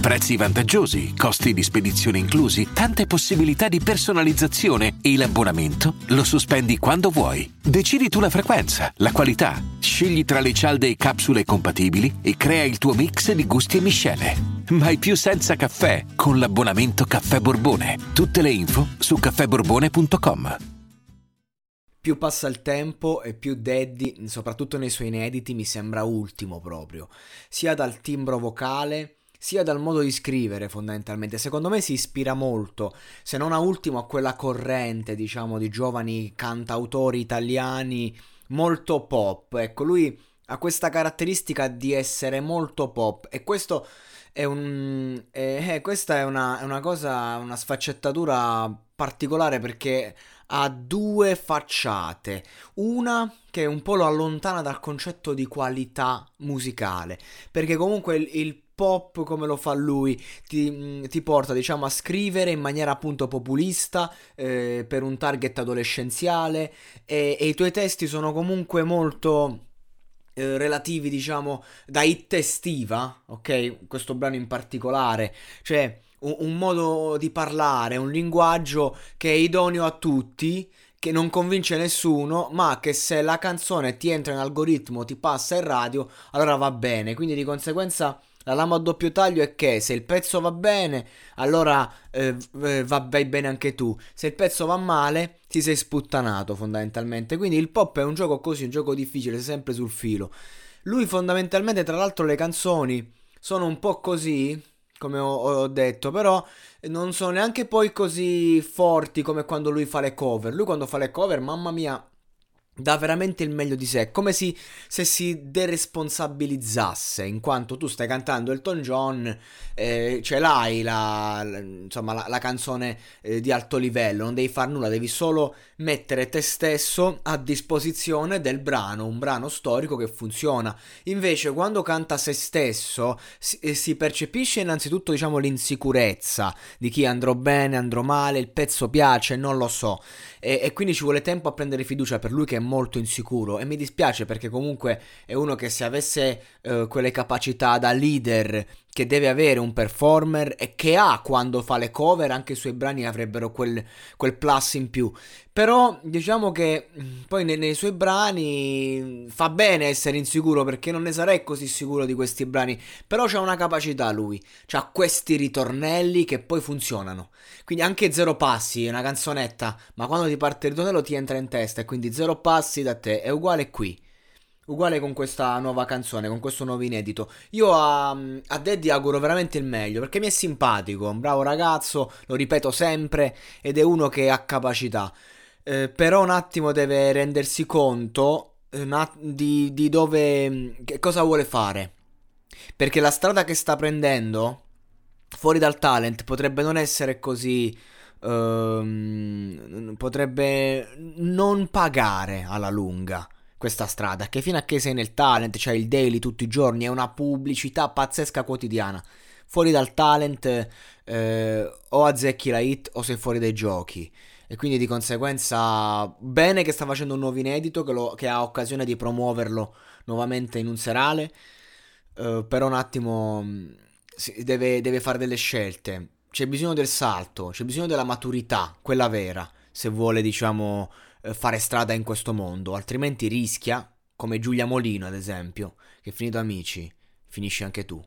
Prezzi vantaggiosi, costi di spedizione inclusi, tante possibilità di personalizzazione e l'abbonamento lo sospendi quando vuoi. Decidi tu la frequenza, la qualità, scegli tra le cialde e capsule compatibili e crea il tuo mix di gusti e miscele. Mai più senza caffè con l'abbonamento Caffè Borbone. Tutte le info su caffèborbone.com. Più passa il tempo e più Daddy, soprattutto nei suoi inediti, mi sembra ultimo proprio, sia dal timbro vocale sia dal modo di scrivere fondamentalmente. Secondo me si ispira molto, se non a ultimo, a quella corrente, diciamo, di giovani cantautori italiani molto pop. Ecco, lui ha questa caratteristica di essere molto pop e questo è un... Eh, eh, questa è una, una cosa, una sfaccettatura particolare perché ha due facciate. Una che un po' lo allontana dal concetto di qualità musicale, perché comunque il, il pop come lo fa lui ti, mm, ti, porta diciamo a scrivere in maniera appunto populista eh, per un target adolescenziale e, e, i tuoi testi sono comunque molto eh, relativi diciamo da hit estiva ok questo brano in particolare cioè un, un modo di parlare, un linguaggio che è idoneo a tutti, che non convince nessuno, ma che se la canzone ti entra in algoritmo, ti passa in radio, allora va bene. Quindi di conseguenza la lama a doppio taglio è che se il pezzo va bene, allora eh, eh va, vai bene anche tu. Se il pezzo va male, ti sei sputtanato fondamentalmente. Quindi il pop è un gioco così, un gioco difficile, sempre sul filo. Lui fondamentalmente, tra l'altro, le canzoni sono un po' così, come ho, ho, detto, però non sono neanche poi così forti come quando lui fa le cover. Lui quando fa le cover, mamma mia, dà veramente il meglio di sé, come si, se si deresponsabilizzasse, in quanto tu stai cantando Elton John, eh, ce l'hai la, insomma, la, la canzone eh, di alto livello, non devi fare nulla, devi solo mettere te stesso a disposizione del brano, un brano storico che funziona. Invece quando canta se stesso si, eh, si percepisce innanzitutto diciamo l'insicurezza di chi andrò bene, andrò male, il pezzo piace, non lo so. E, e quindi ci vuole tempo a prendere fiducia per lui che è molto insicuro. E mi dispiace perché comunque è uno che se avesse uh, quelle capacità da leader che deve avere un performer e che ha quando fa le cover, anche i suoi brani avrebbero quel, quel plus in più. Però diciamo che mm, poi nei, nei, suoi brani fa bene essere insicuro perché non ne sarei così sicuro di questi brani. Però c'ha una capacità lui, c'ha questi ritornelli che poi funzionano. Quindi anche Zero Passi è una canzonetta, ma quando ti parte il ritornello ti entra in testa e quindi Zero Passi da te è uguale qui. Uguale con questa nuova canzone, con questo nuovo inedito. Io a, a Daddy auguro veramente il meglio perché mi è simpatico, un bravo ragazzo, lo ripeto sempre, ed è uno che ha capacità. Eh, però un attimo deve rendersi conto eh, di, di dove. che cosa vuole fare. Perché la strada che sta prendendo fuori dal talent potrebbe non essere così. Uh, potrebbe non pagare alla lunga questa strada, che fino a che sei nel talent, cioè il daily tutti i giorni, è una pubblicità pazzesca quotidiana. Fuori dal talent eh, o azzecchi la hit o sei fuori dai giochi. E quindi di conseguenza bene che sta facendo un nuovo inedito, che, lo, che ha occasione di promuoverlo nuovamente in un serale. Eh, però un attimo deve, deve fare delle scelte. C'è bisogno del salto, c'è bisogno della maturità, quella vera, se vuole diciamo fare strada in questo mondo, altrimenti rischia, come Giulia Molino ad esempio, che finito amici, finisci anche tu.